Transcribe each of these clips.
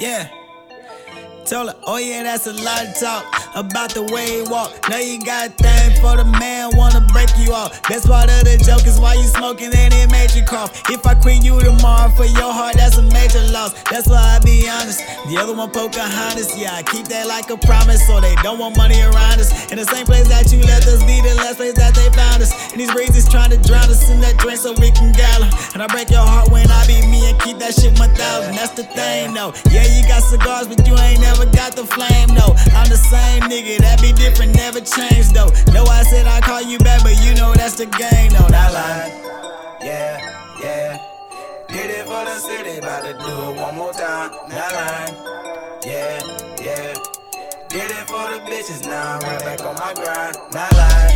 Yeah. Told her, oh yeah, that's a lot of talk about the way he walk. Now you got thing for the man, wanna break you off. That's part of the joke is why you smoking, then it made you cough. If I quit you tomorrow for your heart, that's a major loss. That's why I be honest. The other one Pocahontas, yeah, I keep that like a promise, so they don't want money around us. In the same place that you left us, be the last place that they found us. And these breezes trying to drown us in that drink so we can gallop. And I break your heart when I be me and keep that shit 1000. That's the thing, though. Yeah, you got cigars, but you ain't never got the flame, no. I'm the same nigga, that be different, never changed, though. No, I said I call you back, but you know that's the game, no. That line. Yeah, yeah. Did it for the city, about to do it one more time. That line. Yeah, yeah. Did it for the bitches, now I'm right back on my grind. Not lie.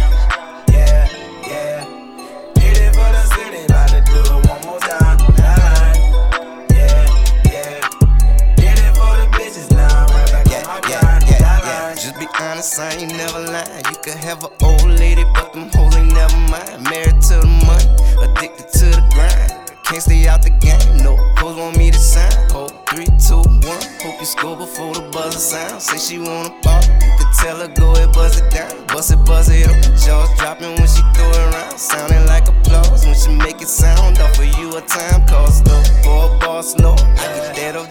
I ain't never lying. You could have an old lady, but them hoes ain't never mine. Married to the money, addicted to the grind. Can't stay out the game, no. Hoes want me to sign. Hold three, two, one. Hope you score before the buzzer sound. Say she wanna ball, you could tell her go ahead, buzz it down. Buzz it, buzz it up. Jaws dropping when she throw it around. Sounding like applause when she make it sound. Offer you a time cost though. For a boss, no. I get that off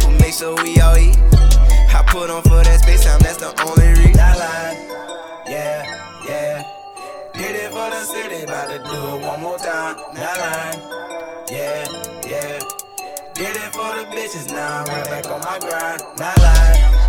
people, make sure we all eat. I put on for that space time, that's the only reason. That line. Yeah, yeah. Did it for the city, about to do it one more time. Line. Yeah, yeah. Did it for the bitches, now I'm right back on my grind. Not.